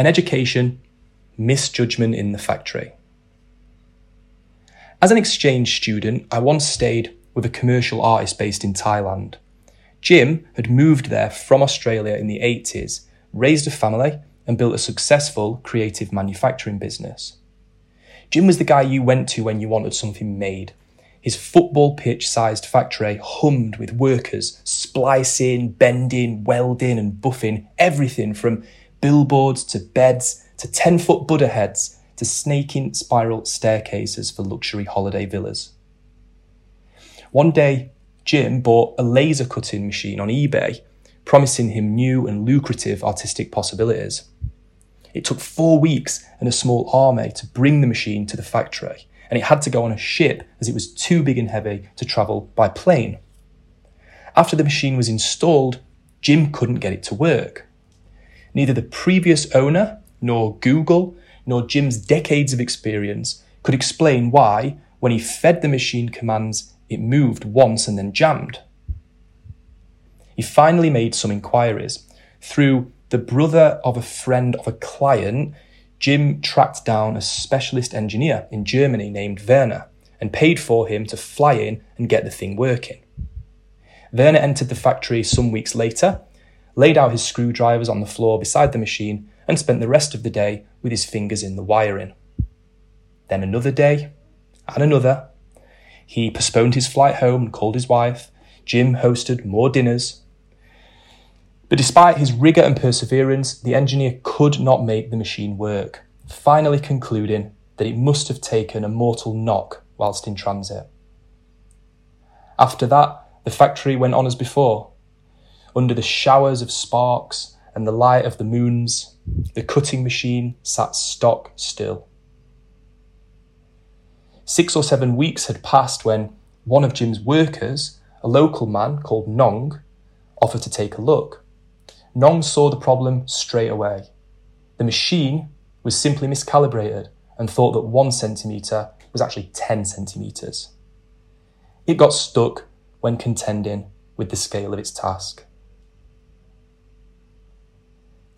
an education, misjudgment in the factory. As an exchange student, I once stayed with a commercial artist based in Thailand. Jim had moved there from Australia in the 80s, raised a family, and built a successful creative manufacturing business. Jim was the guy you went to when you wanted something made. His football pitch sized factory hummed with workers splicing, bending, welding, and buffing everything from billboards to beds to 10 foot Buddha heads to snaking spiral staircases for luxury holiday villas. One day, Jim bought a laser cutting machine on eBay, promising him new and lucrative artistic possibilities. It took four weeks and a small army to bring the machine to the factory, and it had to go on a ship as it was too big and heavy to travel by plane. After the machine was installed, Jim couldn't get it to work. Neither the previous owner, nor Google, nor Jim's decades of experience could explain why, when he fed the machine commands, it moved once and then jammed. He finally made some inquiries. Through the brother of a friend of a client, Jim tracked down a specialist engineer in Germany named Werner and paid for him to fly in and get the thing working. Werner entered the factory some weeks later, laid out his screwdrivers on the floor beside the machine, and spent the rest of the day with his fingers in the wiring. Then another day, and another. He postponed his flight home and called his wife. Jim hosted more dinners. But despite his rigour and perseverance, the engineer could not make the machine work, finally concluding that it must have taken a mortal knock whilst in transit. After that, the factory went on as before. Under the showers of sparks and the light of the moons, the cutting machine sat stock still. Six or seven weeks had passed when one of Jim's workers, a local man called Nong, offered to take a look. Nong saw the problem straight away. The machine was simply miscalibrated and thought that one centimetre was actually 10 centimetres. It got stuck when contending with the scale of its task.